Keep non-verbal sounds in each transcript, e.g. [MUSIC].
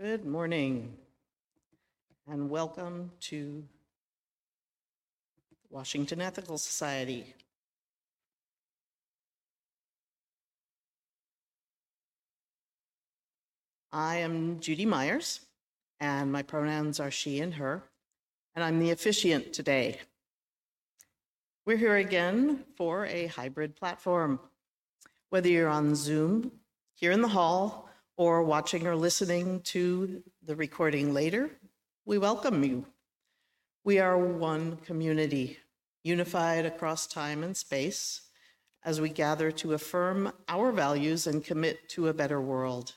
Good morning and welcome to Washington Ethical Society. I am Judy Myers and my pronouns are she and her, and I'm the officiant today. We're here again for a hybrid platform. Whether you're on Zoom, here in the hall, or watching or listening to the recording later, we welcome you. We are one community, unified across time and space, as we gather to affirm our values and commit to a better world.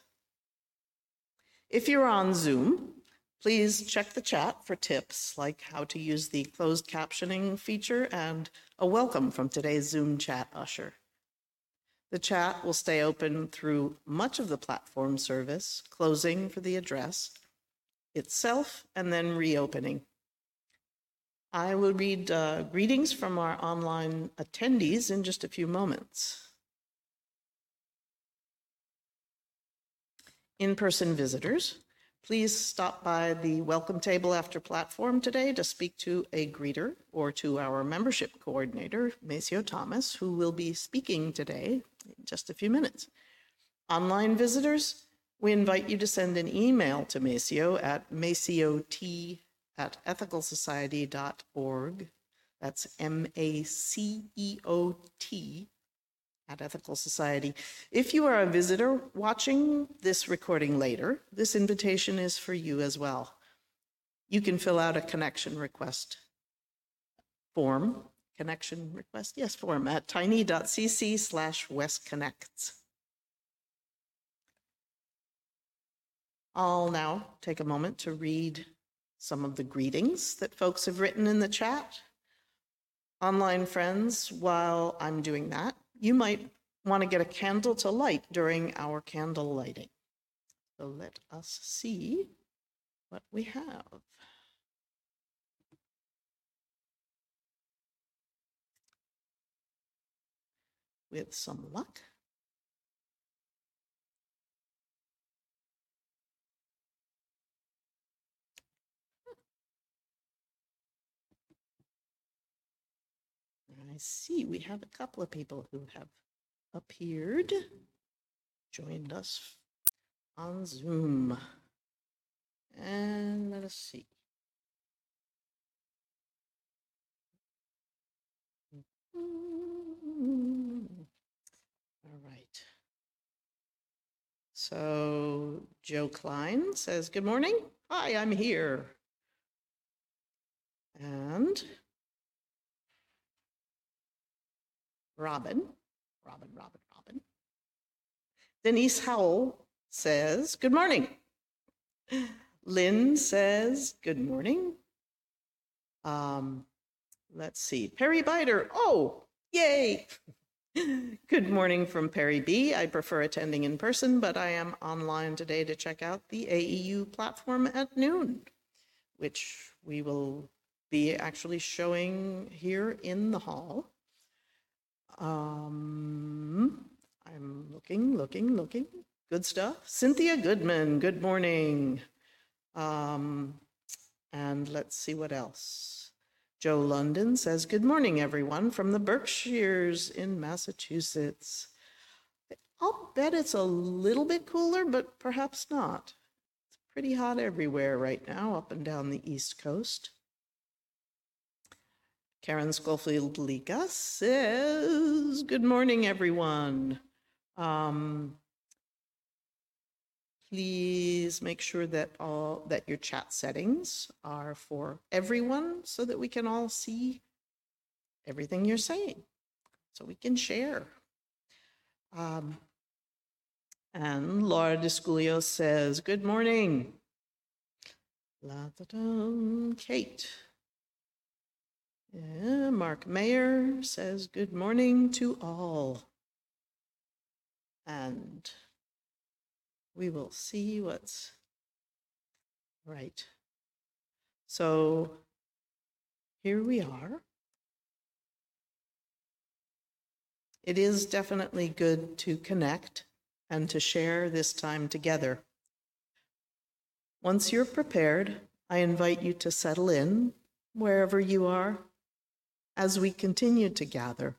If you're on Zoom, please check the chat for tips like how to use the closed captioning feature and a welcome from today's Zoom chat usher. The chat will stay open through much of the platform service, closing for the address itself and then reopening. I will read uh, greetings from our online attendees in just a few moments. In-person visitors, please stop by the welcome table after platform today to speak to a greeter or to our membership coordinator, Maceo Thomas, who will be speaking today in just a few minutes. Online visitors, we invite you to send an email to Maceo at maceot at ethicalsociety.org. That's M A C E O T at Ethical Society. If you are a visitor watching this recording later, this invitation is for you as well. You can fill out a connection request form, connection request, yes, form at tiny.cc slash westconnects. I'll now take a moment to read some of the greetings that folks have written in the chat. Online friends, while I'm doing that, you might want to get a candle to light during our candle lighting. So let us see what we have. With some luck. I see we have a couple of people who have appeared, joined us on Zoom. And let us see. All right. So Joe Klein says, Good morning. Hi, I'm here. And Robin, Robin, Robin, Robin. Denise Howell says, Good morning. Lynn says, Good morning. Um, let's see. Perry Bider. Oh, yay. [LAUGHS] Good morning from Perry B. I prefer attending in person, but I am online today to check out the AEU platform at noon, which we will be actually showing here in the hall. Um, I'm looking, looking, looking. Good stuff. Cynthia Goodman, good morning. Um, and let's see what else. Joe London says, Good morning, everyone, from the Berkshires in Massachusetts. I'll bet it's a little bit cooler, but perhaps not. It's pretty hot everywhere right now, up and down the East Coast. Karen Schofield Lika says, Good morning, everyone. Um, please make sure that all that your chat settings are for everyone so that we can all see everything you're saying so we can share. Um, and Laura Disculio says, Good morning. La-da-dum. Kate. Yeah, Mark Mayer says, Good morning to all. And we will see what's right. So here we are. It is definitely good to connect and to share this time together. Once you're prepared, I invite you to settle in wherever you are as we continue to gather.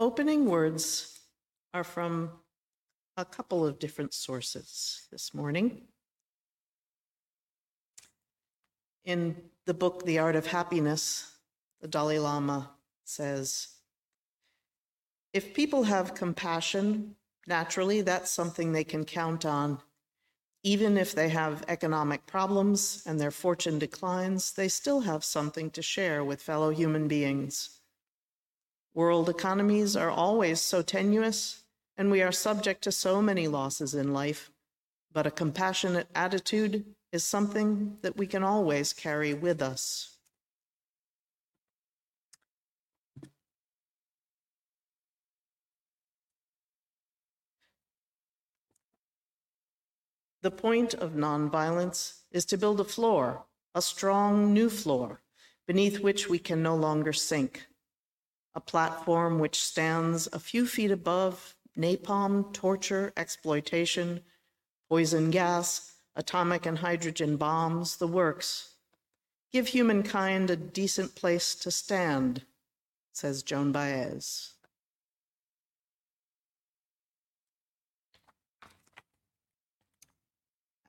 Opening words are from a couple of different sources this morning. In the book, The Art of Happiness, the Dalai Lama says If people have compassion, naturally, that's something they can count on. Even if they have economic problems and their fortune declines, they still have something to share with fellow human beings. World economies are always so tenuous, and we are subject to so many losses in life, but a compassionate attitude is something that we can always carry with us. The point of nonviolence is to build a floor, a strong new floor, beneath which we can no longer sink a platform which stands a few feet above napalm, torture, exploitation, poison gas, atomic and hydrogen bombs, the works. Give humankind a decent place to stand, says Joan Baez.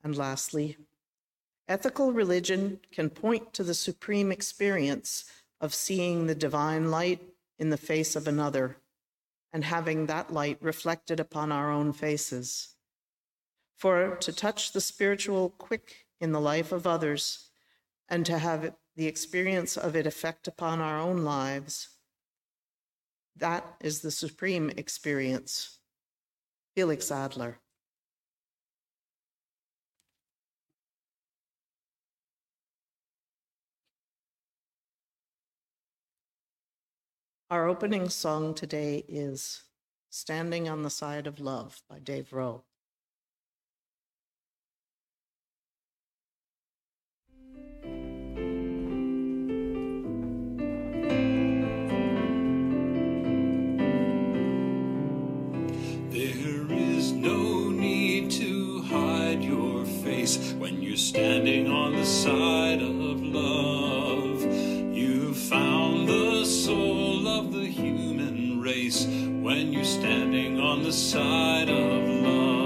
And lastly, ethical religion can point to the supreme experience of seeing the divine light in the face of another and having that light reflected upon our own faces. For to touch the spiritual quick in the life of others and to have the experience of it effect upon our own lives, that is the supreme experience. Felix Adler. Our opening song today is Standing on the Side of Love by Dave Rowe. There is no need to hide your face when you're standing on the side of love. When you're standing on the side of love.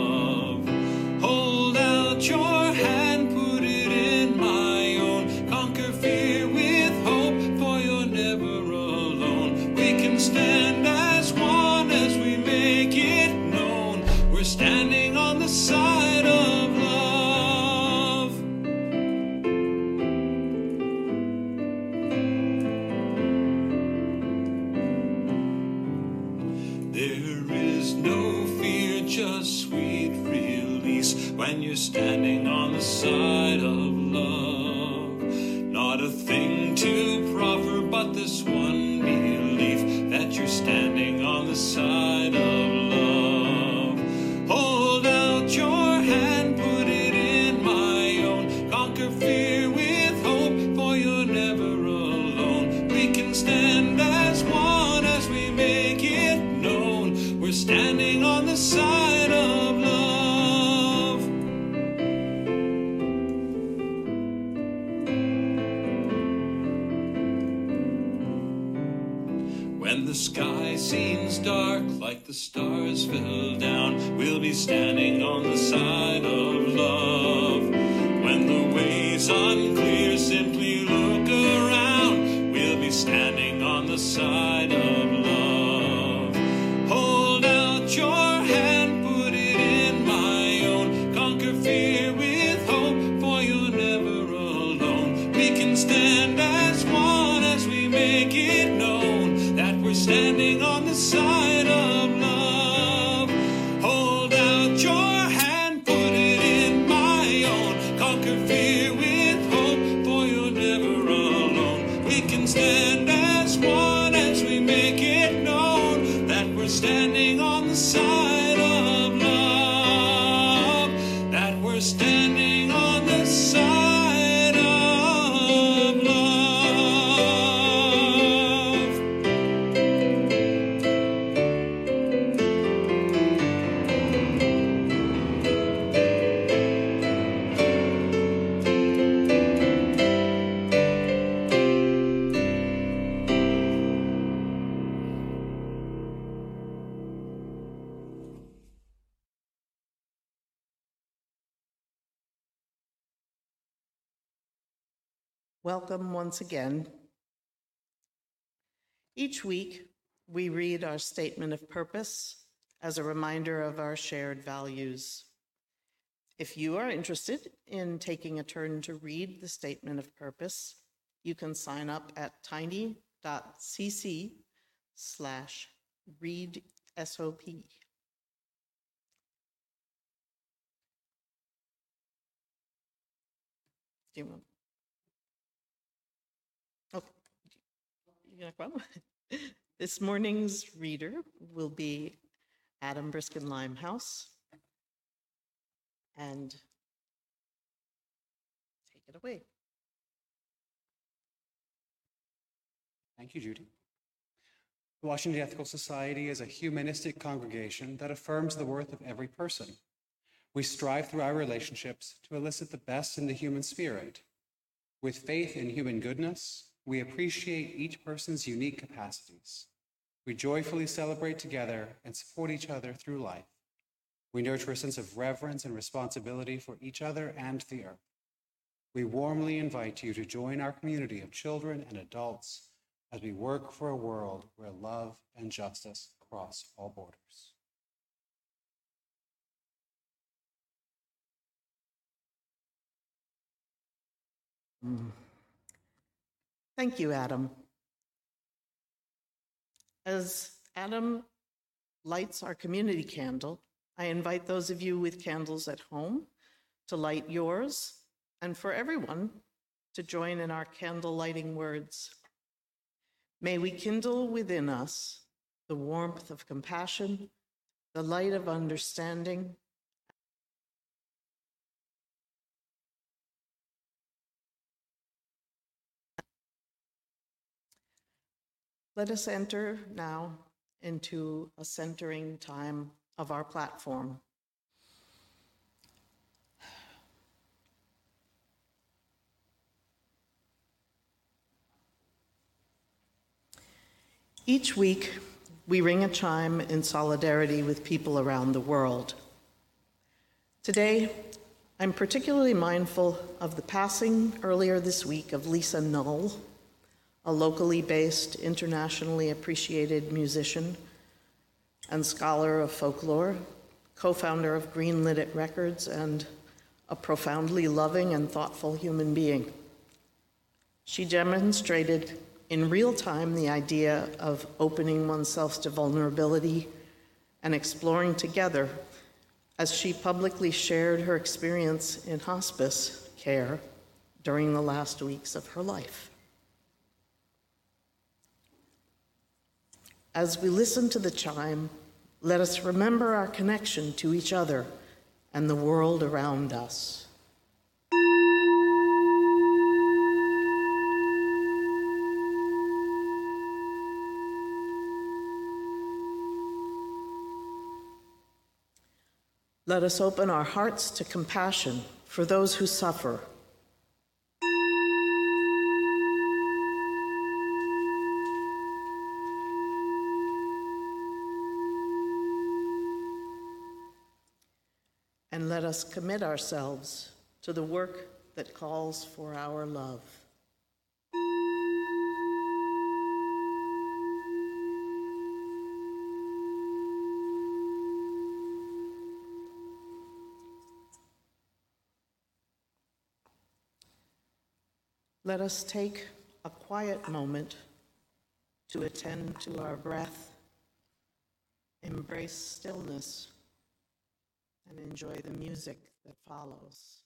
When you're standing on the side of Welcome once again. Each week, we read our statement of purpose as a reminder of our shared values. If you are interested in taking a turn to read the statement of purpose, you can sign up at tiny.cc slash read SOP. Do you want? Oh, [LAUGHS] This morning's reader will be Adam Briskin Limehouse. And take it away. Thank you, Judy. The Washington Ethical Society is a humanistic congregation that affirms the worth of every person. We strive through our relationships to elicit the best in the human spirit. With faith in human goodness, we appreciate each person's unique capacities. We joyfully celebrate together and support each other through life. We nurture a sense of reverence and responsibility for each other and the earth. We warmly invite you to join our community of children and adults as we work for a world where love and justice cross all borders. Mm. Thank you, Adam. As Adam lights our community candle, I invite those of you with candles at home to light yours, and for everyone to join in our candle lighting words. May we kindle within us the warmth of compassion, the light of understanding, Let us enter now into a centering time of our platform. Each week, we ring a chime in solidarity with people around the world. Today, I'm particularly mindful of the passing earlier this week of Lisa Null, a locally based, internationally appreciated musician and scholar of folklore, co founder of Green Linnet Records, and a profoundly loving and thoughtful human being. She demonstrated in real time the idea of opening oneself to vulnerability and exploring together as she publicly shared her experience in hospice care during the last weeks of her life. As we listen to the chime, let us remember our connection to each other and the world around us. Let us open our hearts to compassion for those who suffer let us commit ourselves to the work that calls for our love. Let us take a quiet moment to attend to our breath, embrace stillness, and enjoy the music that follows.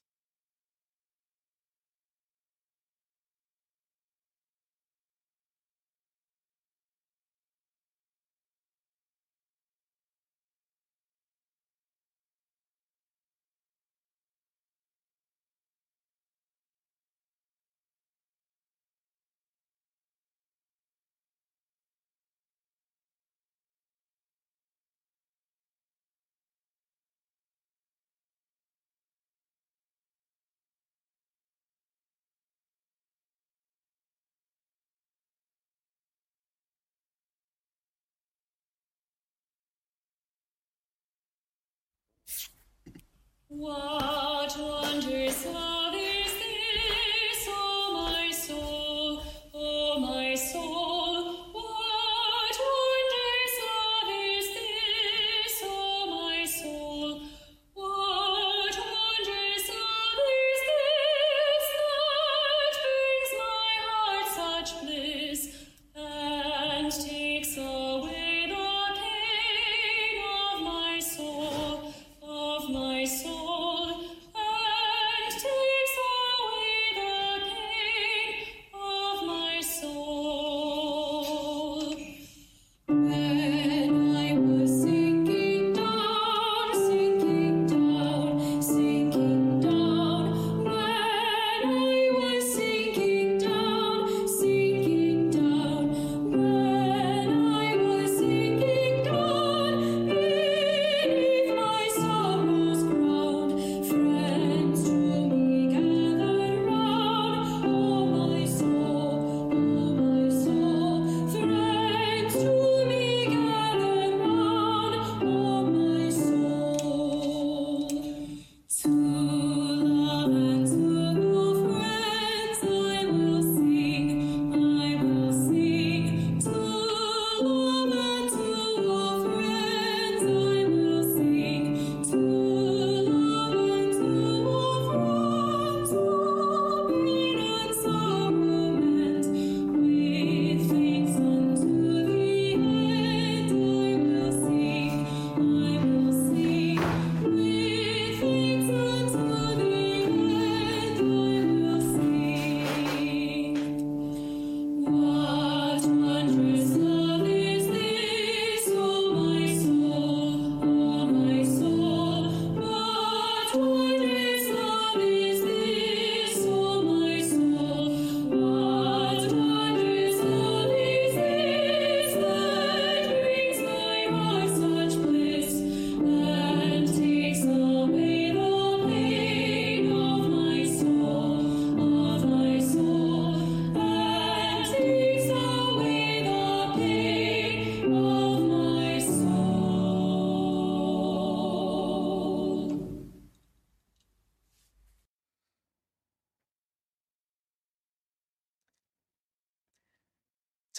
What wondrous love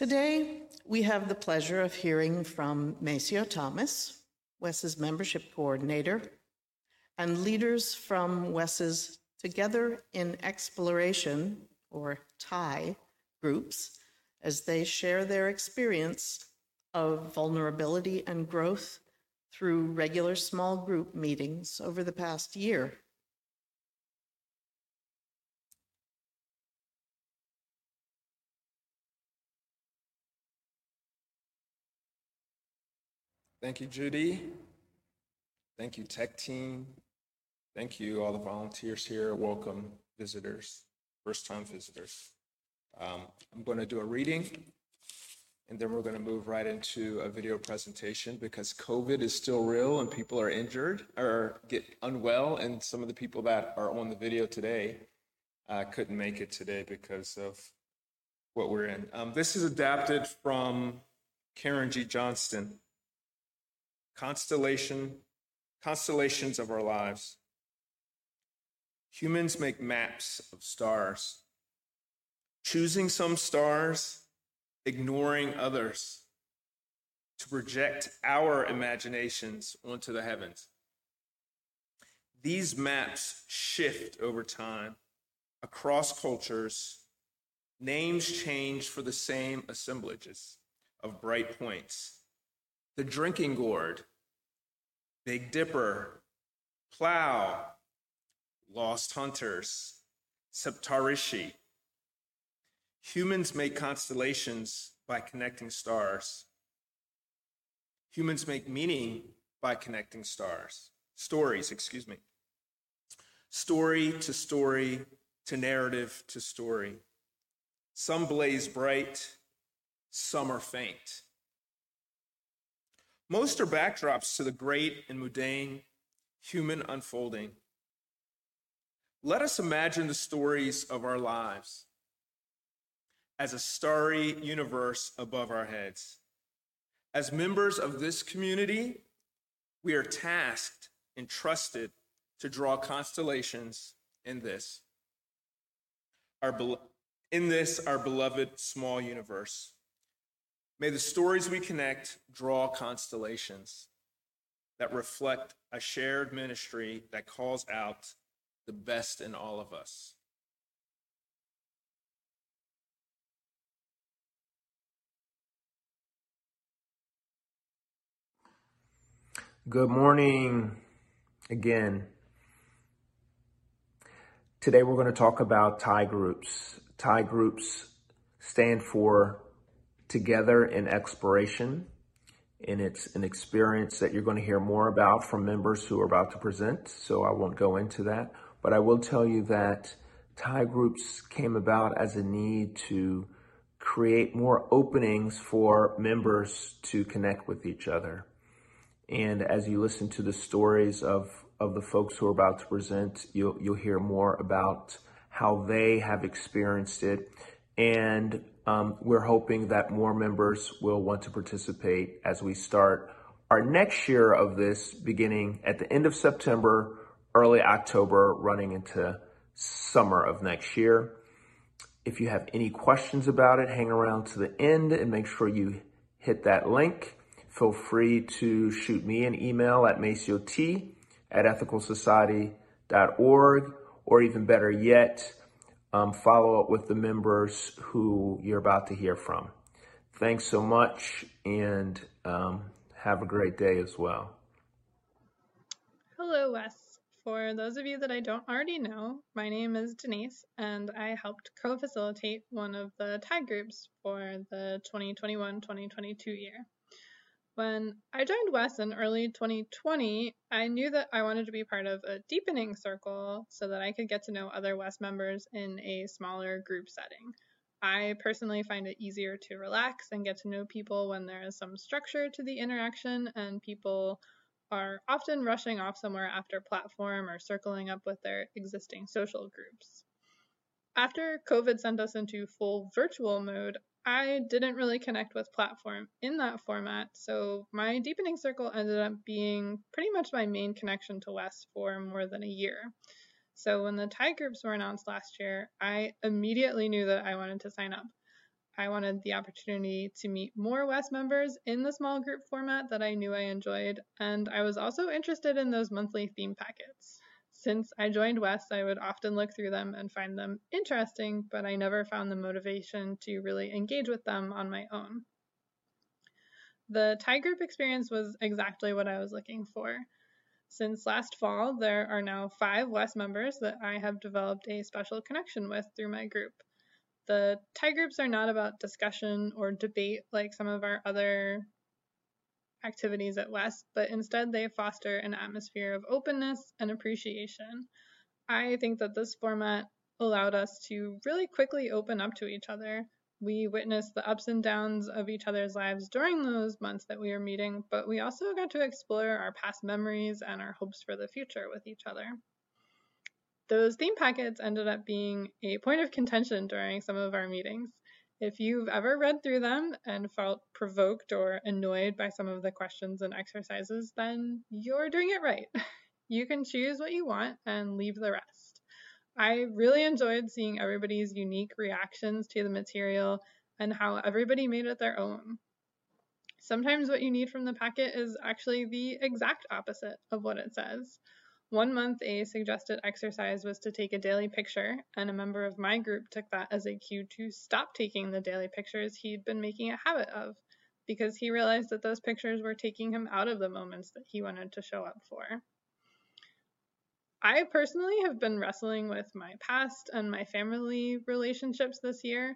Today, we have the pleasure of hearing from Maceo Thomas, WES's membership coordinator, and leaders from WES's Together in Exploration, or TIE, groups as they share their experience of vulnerability and growth through regular small group meetings over the past year. Thank you, Judy. Thank you, tech team. Thank you, all the volunteers here. Welcome, visitors, first time visitors. Um, I'm going to do a reading and then we're going to move right into a video presentation because COVID is still real and people are injured or get unwell. And some of the people that are on the video today uh, couldn't make it today because of what we're in. Um, this is adapted from Karen G. Johnston. Constellation, constellations of our lives. Humans make maps of stars, choosing some stars, ignoring others, to project our imaginations onto the heavens. These maps shift over time across cultures. Names change for the same assemblages of bright points the drinking gourd, Big Dipper, Plow, Lost Hunters, Saptarishi. Humans make constellations by connecting stars. Humans make meaning by connecting stars. Stories, excuse me. Story to story to narrative to story. Some blaze bright, some are faint. Most are backdrops to the great and mundane human unfolding. Let us imagine the stories of our lives as a starry universe above our heads. As members of this community, we are tasked and trusted to draw constellations in this. Our, in this, our beloved small universe. May the stories we connect draw constellations that reflect a shared ministry that calls out the best in all of us. Good morning again. Today we're going to talk about TIE groups. TIE groups stand for together in exploration. And it's an experience that you're going to hear more about from members who are about to present. So I won't go into that. But I will tell you that TIE groups came about as a need to create more openings for members to connect with each other. And as you listen to the stories of, of the folks who are about to present, you'll, you'll hear more about how they have experienced it and um, we're hoping that more members will want to participate as we start our next year of this beginning at the end of September, early October, running into summer of next year. If you have any questions about it, hang around to the end and make sure you hit that link. Feel free to shoot me an email at maceot at ethicalsociety.org, or even better yet, um, follow up with the members who you're about to hear from. Thanks so much and um, have a great day as well. Hello, Wes. For those of you that I don't already know, my name is Denise, and I helped co facilitate one of the tag groups for the 2021 2022 year. When I joined WES in early 2020, I knew that I wanted to be part of a deepening circle so that I could get to know other WES members in a smaller group setting. I personally find it easier to relax and get to know people when there is some structure to the interaction and people are often rushing off somewhere after platform or circling up with their existing social groups. After COVID sent us into full virtual mode, I didn't really connect with platform in that format, so my deepening circle ended up being pretty much my main connection to WES for more than a year. So when the TIE groups were announced last year, I immediately knew that I wanted to sign up. I wanted the opportunity to meet more WES members in the small group format that I knew I enjoyed, and I was also interested in those monthly theme packets. Since I joined WES, I would often look through them and find them interesting, but I never found the motivation to really engage with them on my own. The TIE group experience was exactly what I was looking for. Since last fall, there are now five WES members that I have developed a special connection with through my group. The TIE groups are not about discussion or debate like some of our other activities at WES, but instead they foster an atmosphere of openness and appreciation. I think that this format allowed us to really quickly open up to each other. We witnessed the ups and downs of each other's lives during those months that we were meeting, but we also got to explore our past memories and our hopes for the future with each other. Those theme packets ended up being a point of contention during some of our meetings. If you've ever read through them and felt provoked or annoyed by some of the questions and exercises, then you're doing it right. [LAUGHS] You can choose what you want and leave the rest. I really enjoyed seeing everybody's unique reactions to the material and how everybody made it their own. Sometimes what you need from the packet is actually the exact opposite of what it says. One month, a suggested exercise was to take a daily picture, and a member of my group took that as a cue to stop taking the daily pictures he'd been making a habit of, because he realized that those pictures were taking him out of the moments that he wanted to show up for. I personally have been wrestling with my past and my family relationships this year.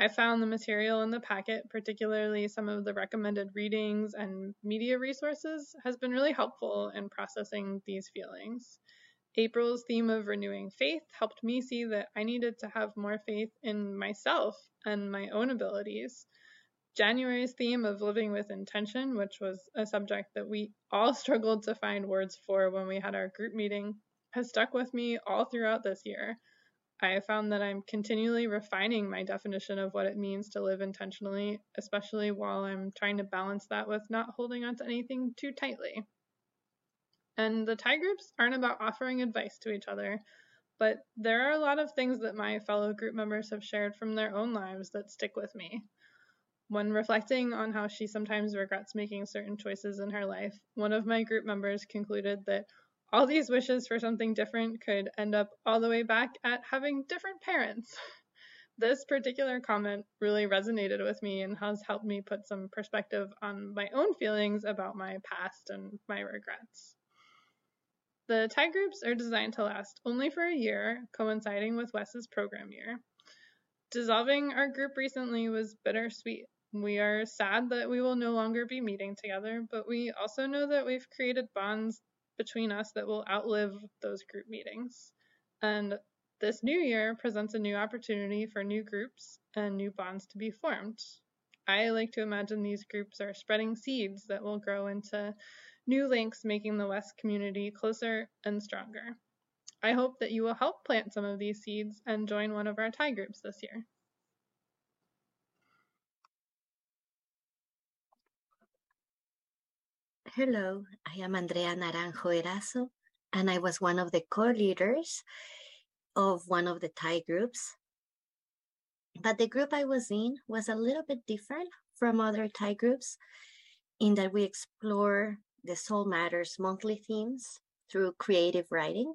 I found the material in the packet, particularly some of the recommended readings and media resources, has been really helpful in processing these feelings. April's theme of renewing faith helped me see that I needed to have more faith in myself and my own abilities. January's theme of living with intention, which was a subject that we all [LAUGHS] struggled to find words for when we had our group meeting, has stuck with me all throughout this year. I have found that I'm continually refining my definition of what it means to live intentionally, especially while I'm trying to balance that with not holding on to anything too tightly. And the TIE groups aren't about offering advice to each other, but there are a lot of things that my fellow group members have shared from their own lives that stick with me. When reflecting on how she sometimes regrets making certain choices in her life, one of my group members concluded that all these wishes for something different could end up all the way back at having different parents. [LAUGHS] This particular comment really resonated with me and has helped me put some perspective on my own feelings about my past and my regrets. The TIE groups are designed to last only for a year, coinciding with WES's program year. Dissolving our group recently was bittersweet. We are sad that we will no longer be meeting together, but we also know that we've created bonds between us that will outlive those group meetings. And this new year presents a new opportunity for new groups and new bonds to be formed. I like to imagine these groups are spreading seeds that will grow into new links, making the WES community closer and stronger. I hope that you will help plant some of these seeds and join one of our TIE groups this year. Hello, I am Andrea Naranjo Erazo, and I was one of the co-leaders of one of the TIE groups. But the group I was in was a little bit different from other TIE groups in that we explore the Soul Matters monthly themes through creative writing.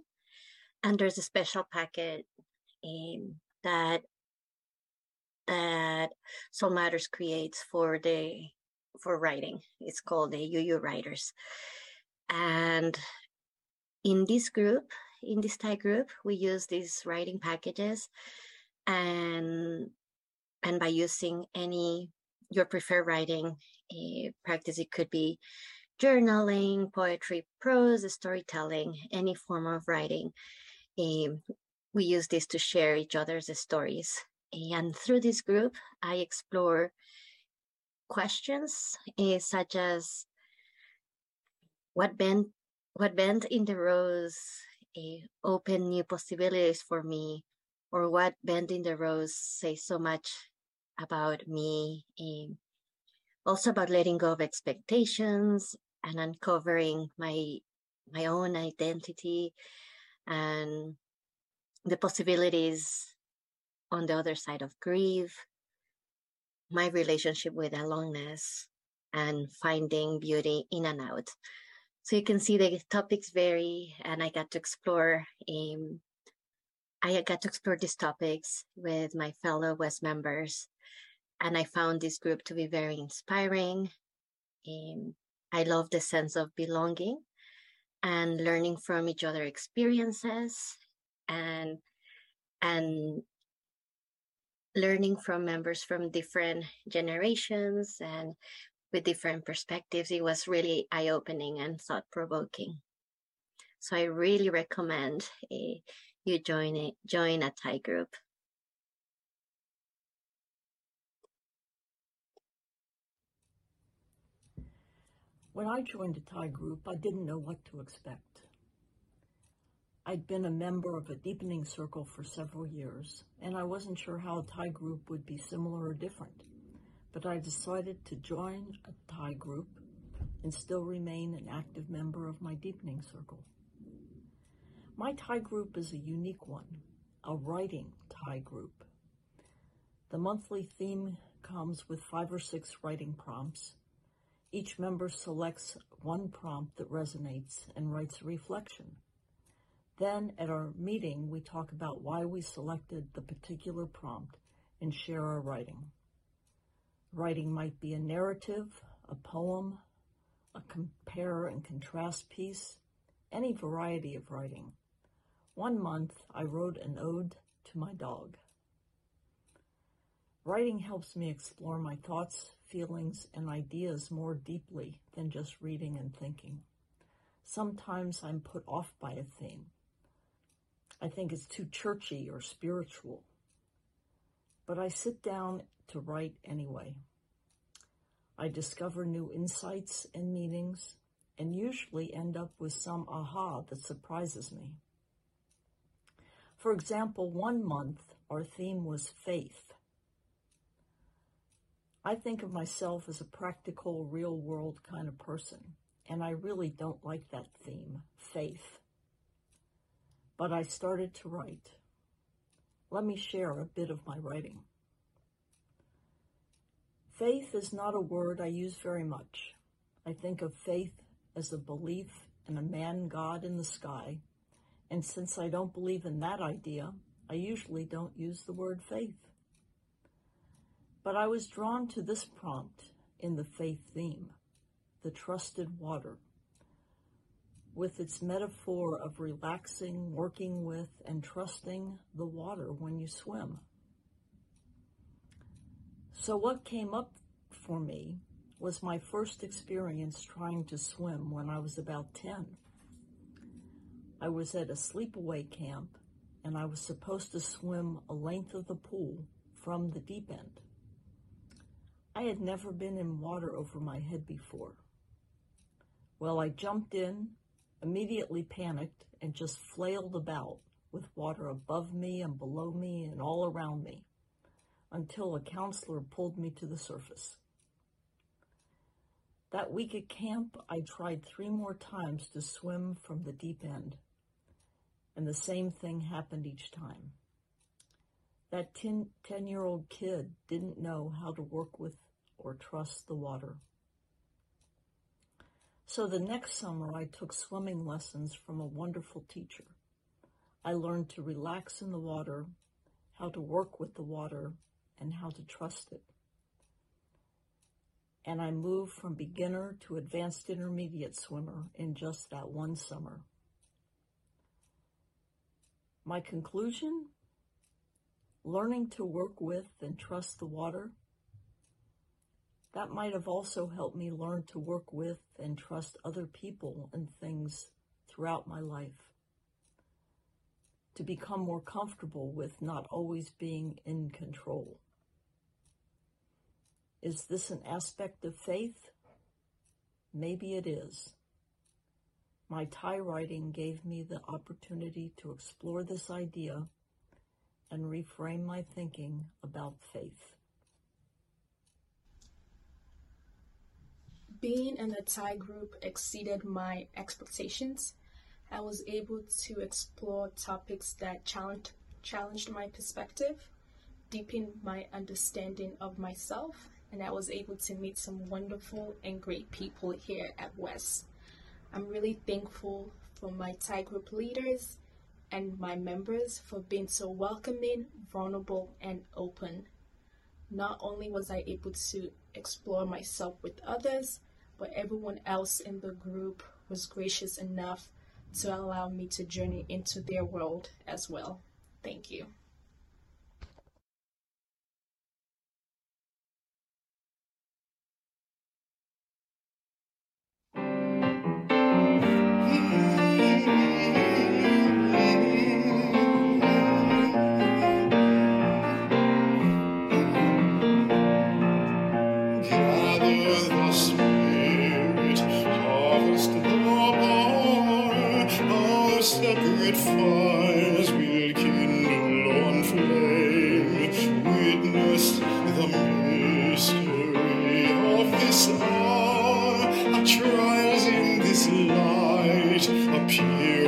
And there's a special packet in that that Soul Matters creates for the for writing. It's called the UU Writers. And in this group, in this TIE group, we use these writing packages and and by using any your preferred writing uh, practice, it could be journaling, poetry, prose, storytelling, any form of writing. Um, we use this to share each other's stories. And through this group, I explore questions uh, such as what bent what bent in the rose uh, open new possibilities for me? Or what bend in the rose say so much about me um, also about letting go of expectations and uncovering my my own identity and the possibilities on the other side of grief my relationship with aloneness and finding beauty in and out. So you can see the topics vary, and I got to explore. Um, I got to explore these topics with my fellow WES members, and I found this group to be very inspiring. Um, I love the sense of belonging and learning from each other experiences and and learning from members from different generations and with different perspectives it was really eye-opening and thought-provoking so i really recommend uh, you join a, join a TIE group When I joined a TIE group, I didn't know what to expect. I'd been a member of a deepening circle for several years, and I wasn't sure how a TIE group would be similar or different. But I decided to join a TIE group and still remain an active member of my deepening circle. My TIE group is a unique one, a writing TIE group. The monthly theme comes with five or six writing prompts each member selects one prompt that resonates and writes a reflection. Then at our meeting, we talk about why we selected the particular prompt and share our writing. Writing might be a narrative, a poem, a compare and contrast piece, any variety of writing. One month, I wrote an ode to my dog. Writing helps me explore my thoughts, feelings, and ideas more deeply than just reading and thinking. Sometimes I'm put off by a theme. I think it's too churchy or spiritual. But I sit down to write anyway. I discover new insights and meanings and usually end up with some aha that surprises me. For example, one month our theme was faith. I think of myself as a practical, real world kind of person, and I really don't like that theme, faith. But I started to write. Let me share a bit of my writing. Faith is not a word I use very much. I think of faith as a belief in a man God in the sky, and since I don't believe in that idea, I usually don't use the word faith. But I was drawn to this prompt in the faith theme, the trusted water, with its metaphor of relaxing, working with, and trusting the water when you swim. So, what came up for me was my first experience trying to swim when I was about 10. I was at a sleepaway camp and I was supposed to swim a length of the pool from the deep end. I had never been in water over my head before. Well, I jumped in, immediately panicked, and just flailed about with water above me and below me and all around me until a counselor pulled me to the surface. That week at camp, I tried three more times to swim from the deep end, and the same thing happened each time. That 10, 10 year old kid didn't know how to work with or trust the water. So the next summer, I took swimming lessons from a wonderful teacher. I learned to relax in the water, how to work with the water, and how to trust it. And I moved from beginner to advanced intermediate swimmer in just that one summer. My conclusion? Learning to work with and trust the water. That might have also helped me learn to work with and trust other people and things throughout my life. To become more comfortable with not always being in control. Is this an aspect of faith? Maybe it is. My TIE writing gave me the opportunity to explore this idea and reframe my thinking about faith. Being in the TIE group exceeded my expectations. I was able to explore topics that challenged, challenged my perspective. deepened my understanding of myself, and I was able to meet some wonderful and great people here at WES. I'm really thankful for my TIE group leaders and my members for being so welcoming, vulnerable, and open. Not only was I able to explore myself with others, but everyone else in the group was gracious enough to allow me to journey into their world as well. Thank you. Appear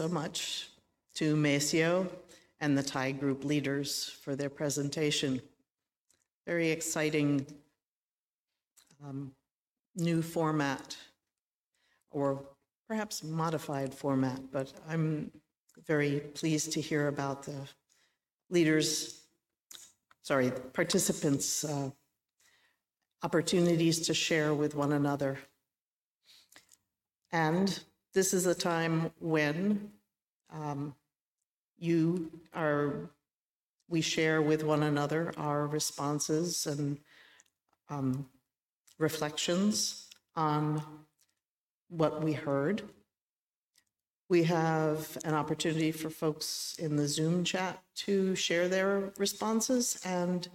so much to Maceo and the TIE group leaders for their presentation. Very exciting um, new format, or perhaps modified format, but I'm very pleased to hear about the leaders, sorry, participants' uh, opportunities to share with one another. And this is a time when um, you are, we share with one another our responses and um, reflections on what we heard. We have an opportunity for folks in the Zoom chat to share their responses, and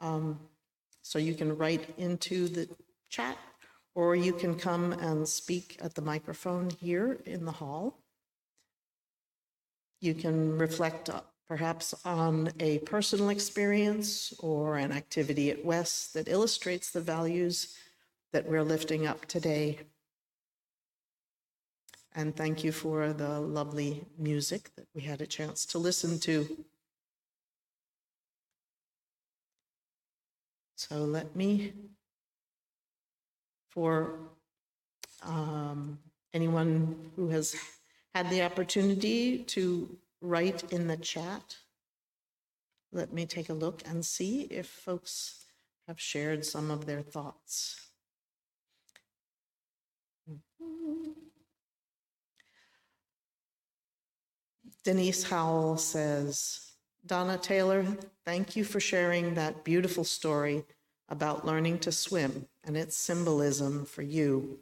um, so you can write into the chat or you can come and speak at the microphone here in the hall. You can reflect uh, perhaps on a personal experience or an activity at West that illustrates the values that we're lifting up today. And thank you for the lovely music that we had a chance to listen to. So let me, for um, anyone who has had the opportunity to write in the chat, let me take a look and see if folks have shared some of their thoughts. Denise Howell says, Donna Taylor, thank you for sharing that beautiful story about learning to swim and its symbolism for you.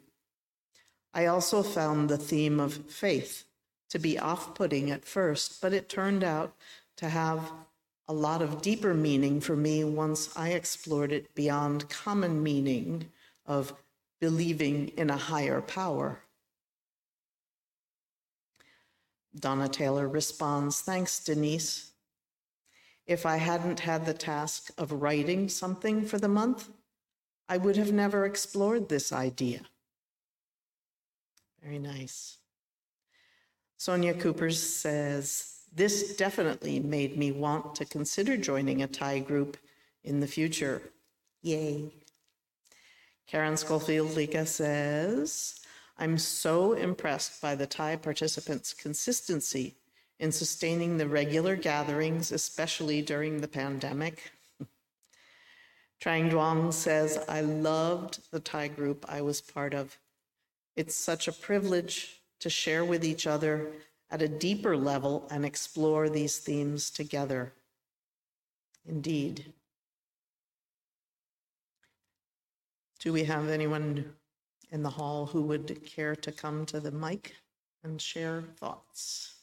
I also found the theme of faith to be off putting at first, but it turned out to have a lot of deeper meaning for me once I explored it beyond common meaning of believing in a higher power. Donna Taylor responds, Thanks, Denise. If I hadn't had the task of writing something for the month, I would have never explored this idea. Very nice. Sonia Cooper says, This definitely made me want to consider joining a TIE group in the future. Yay. Karen Schofield Lika says, I'm so impressed by the TIE participants' consistency in sustaining the regular gatherings, especially during the pandemic. Trang Duong says, I loved the TIE group I was part of. It's such a privilege to share with each other at a deeper level and explore these themes together. Indeed. Do we have anyone in the hall who would care to come to the mic and share thoughts?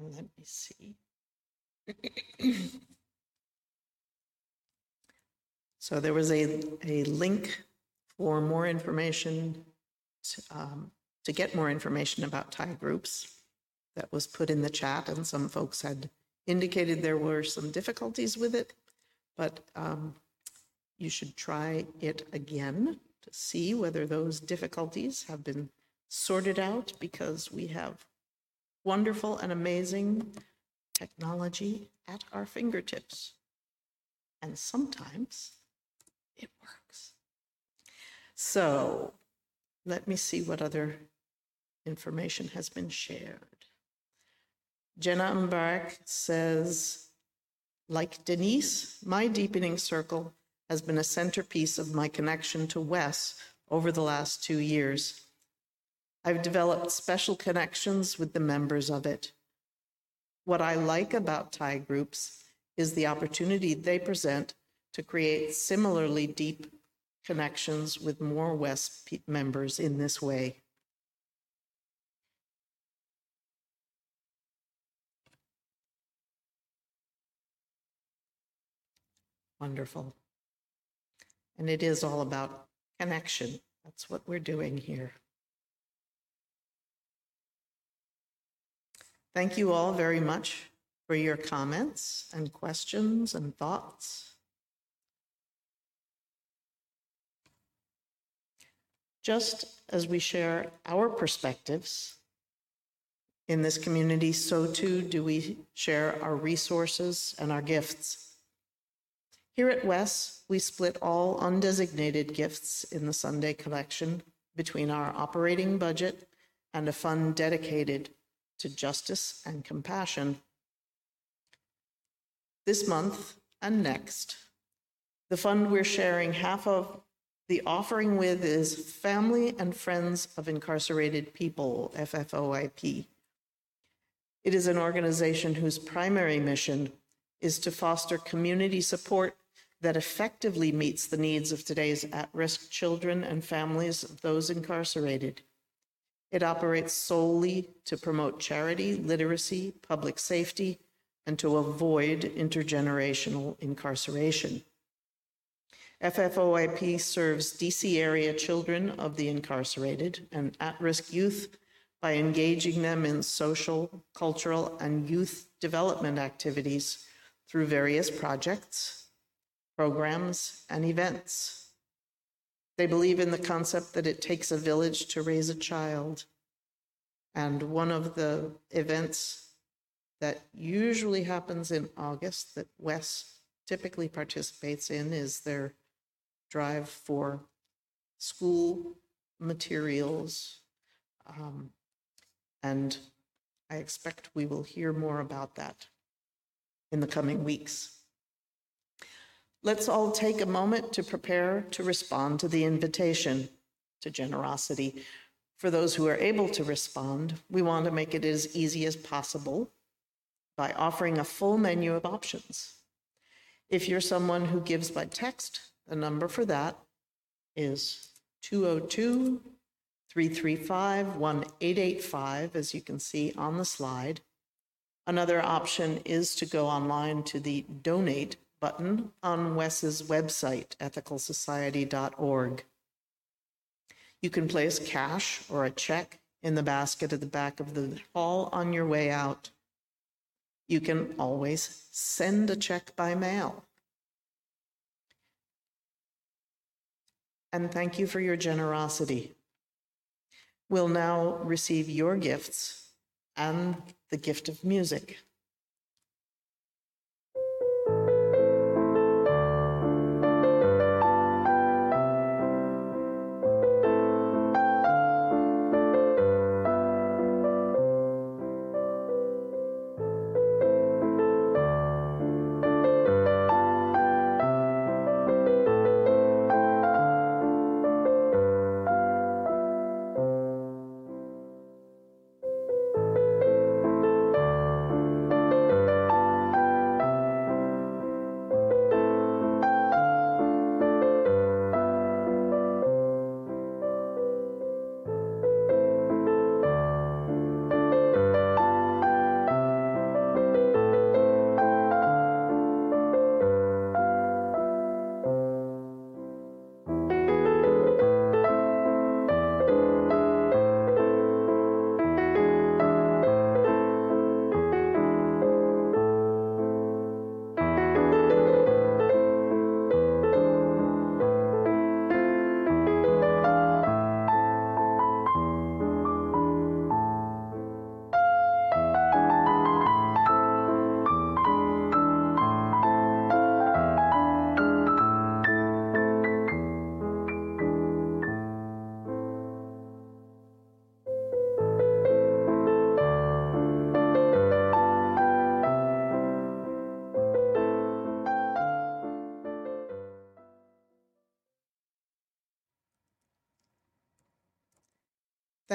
Let me see. [CLEARS THROAT] So there was a, a link for more information, to, um, to get more information about TIE groups that was put in the chat, and some folks had indicated there were some difficulties with it, but um, you should try it again to see whether those difficulties have been sorted out because we have wonderful and amazing technology at our fingertips. And sometimes it works. So let me see what other information has been shared. Jenna Mbarak says, like Denise, my deepening circle has been a centerpiece of my connection to WES over the last two years. I've developed special connections with the members of it. What I like about TIE groups is the opportunity they present to create similarly deep connections with more WES members in this way. Wonderful. And it is all about connection. That's what we're doing here. Thank you all very much for your comments and questions and thoughts. Just as we share our perspectives in this community, so too do we share our resources and our gifts. Here at WES, we split all undesignated gifts in the Sunday collection between our operating budget and a fund dedicated to justice and compassion. This month and next, the fund we're sharing half of the offering with is Family and Friends of Incarcerated People, FFOIP. It is an organization whose primary mission is to foster community support that effectively meets the needs of today's at risk children and families of those incarcerated. It operates solely to promote charity, literacy, public safety, and to avoid intergenerational incarceration. FFOIP serves DC area children of the incarcerated and at risk youth by engaging them in social, cultural, and youth development activities through various projects, programs, and events. They believe in the concept that it takes a village to raise a child. And one of the events that usually happens in August that WES typically participates in is their drive for school materials. Um, and I expect we will hear more about that in the coming weeks. Let's all take a moment to prepare to respond to the invitation to generosity. For those who are able to respond, we want to make it as easy as possible by offering a full menu of options. If you're someone who gives by text, the number for that is 202 335 1885, as you can see on the slide. Another option is to go online to the donate button on WES's website, ethicalsociety.org. You can place cash or a check in the basket at the back of the hall on your way out. You can always send a check by mail. And thank you for your generosity. We'll now receive your gifts and the gift of music.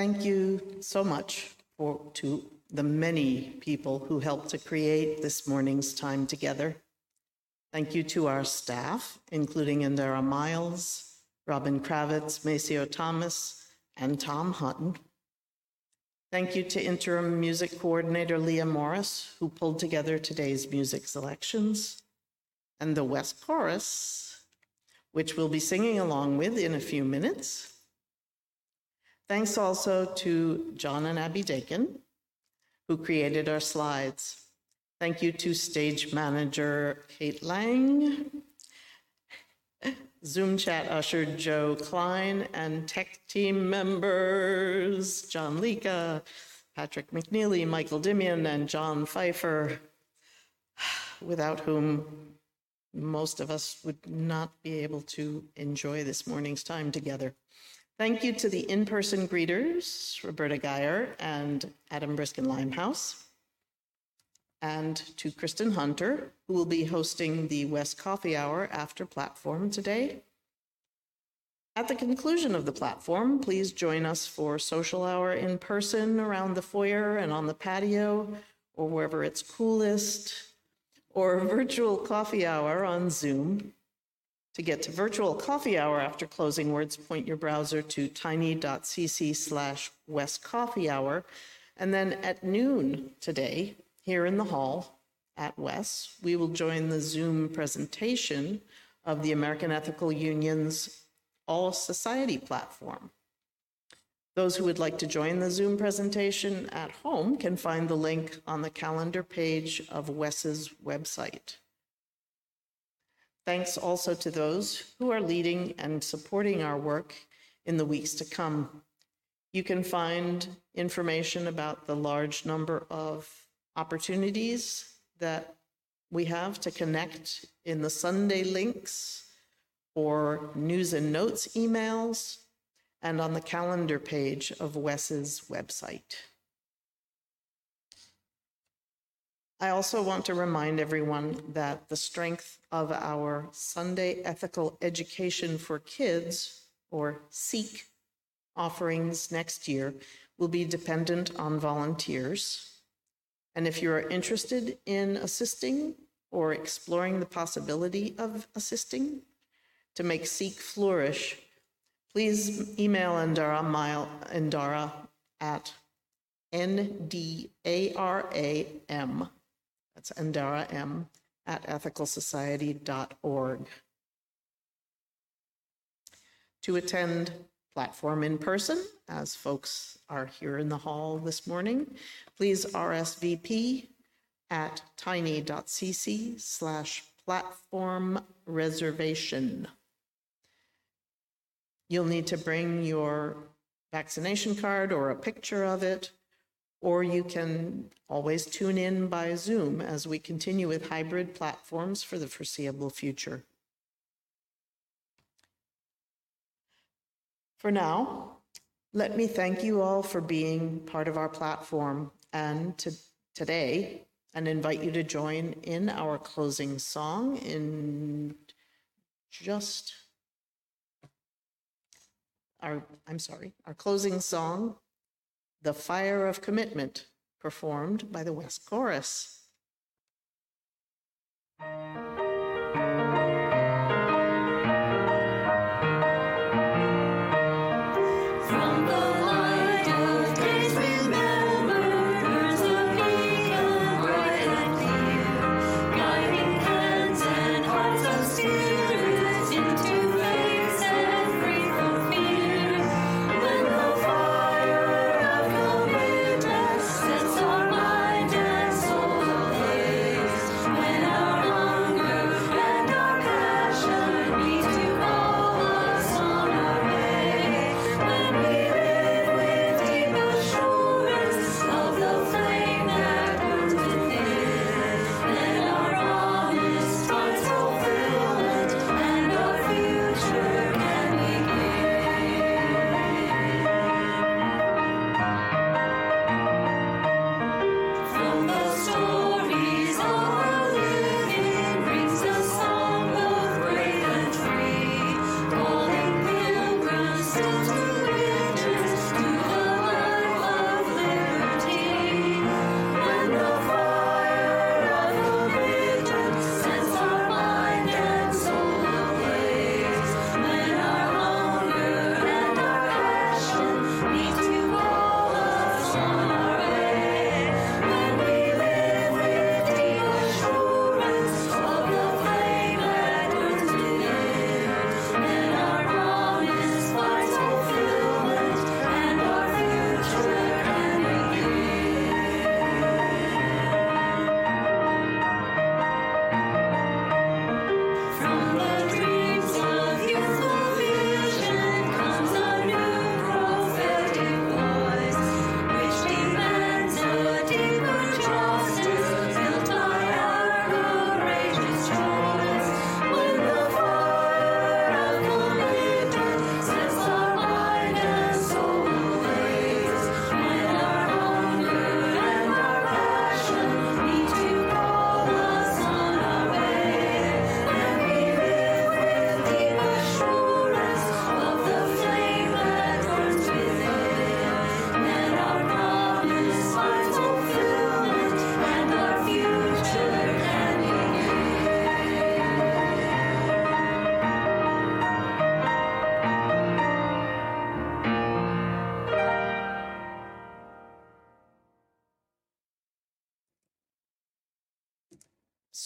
Thank you so much for, to the many people who helped to create this morning's time together. Thank you to our staff, including Indira Miles, Robin Kravitz, Maceo Thomas, and Tom Hutton. Thank you to interim music coordinator Leah Morris, who pulled together today's music selections, and the WES Chorus, which we'll be singing along with in a few minutes. Thanks also to John and Abby Dakin, who created our slides. Thank you to stage manager Kate Lang, Zoom chat usher Joe Klein, and tech team members John Lika, Patrick McNeely, Michael Dimian, and John Pfeiffer, without whom most of us would not be able to enjoy this morning's time together. Thank you to the in-person greeters, Roberta Geyer and Adam Briskin Limehouse, and to Kristen Hunter, who will be hosting the WES Coffee Hour after platform today. At the conclusion of the platform, please join us for social hour in person around the foyer and on the patio, or wherever it's coolest, or virtual coffee hour on Zoom. To get to virtual coffee hour after closing words, point your browser to tiny.cc slash WES Coffee Hour. And then at noon today, here in the hall at WES, we will join the Zoom presentation of the American Ethical Union's All Society platform. Those who would like to join the Zoom presentation at home can find the link on the calendar page of WES's website. Thanks also to those who are leading and supporting our work in the weeks to come. You can find information about the large number of opportunities that we have to connect in the Sunday links or news and notes emails and on the calendar page of WES's website. I also want to remind everyone that the strength of our Sunday Ethical Education for Kids, or SEEK, offerings next year will be dependent on volunteers. And if you are interested in assisting or exploring the possibility of assisting to make Seek flourish, please email Indira, Mile, Indira at N-D-A-R-A-M, that's Indira M, at ethicalsociety.org. To attend platform in person, as folks are here in the hall this morning, please RSVP at tiny.cc slash platform reservation. You'll need to bring your vaccination card or a picture of it, or you can always tune in by Zoom as we continue with hybrid platforms for the foreseeable future. For now, let me thank you all for being part of our platform and to today and invite you to join in our closing song in just our I'm sorry, our closing song, The Fire of Commitment, performed by the WES Chorus.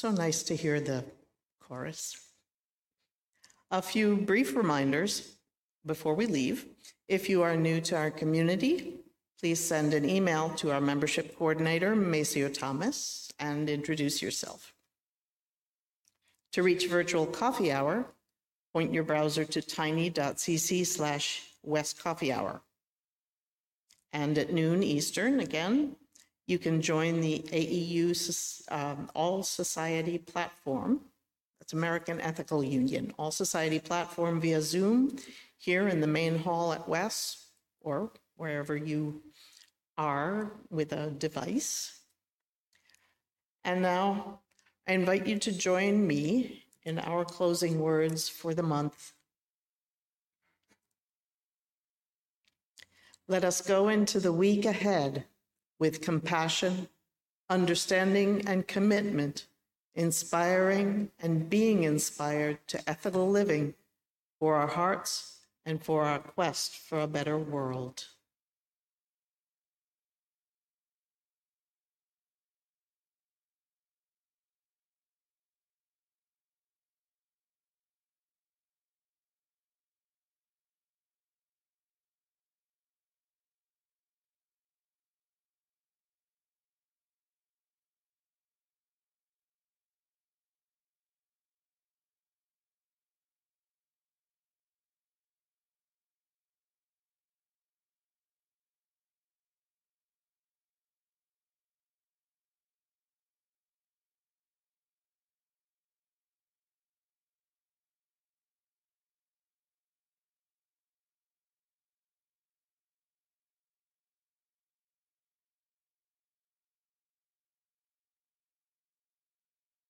So nice to hear the chorus. A few brief reminders before we leave. If you are new to our community, please send an email to our membership coordinator, Maceo Thomas, and introduce yourself. To reach virtual coffee hour, point your browser to tiny.cc slash WES Coffee Hour. And at noon Eastern, again, you can join the AEU um, All Society Platform. That's American Ethical Union, All Society Platform via Zoom here in the main hall at WES or wherever you are with a device. And now I invite you to join me in our closing words for the month. Let us go into the week ahead with compassion, understanding, and commitment, inspiring and being inspired to ethical living for our hearts and for our quest for a better world.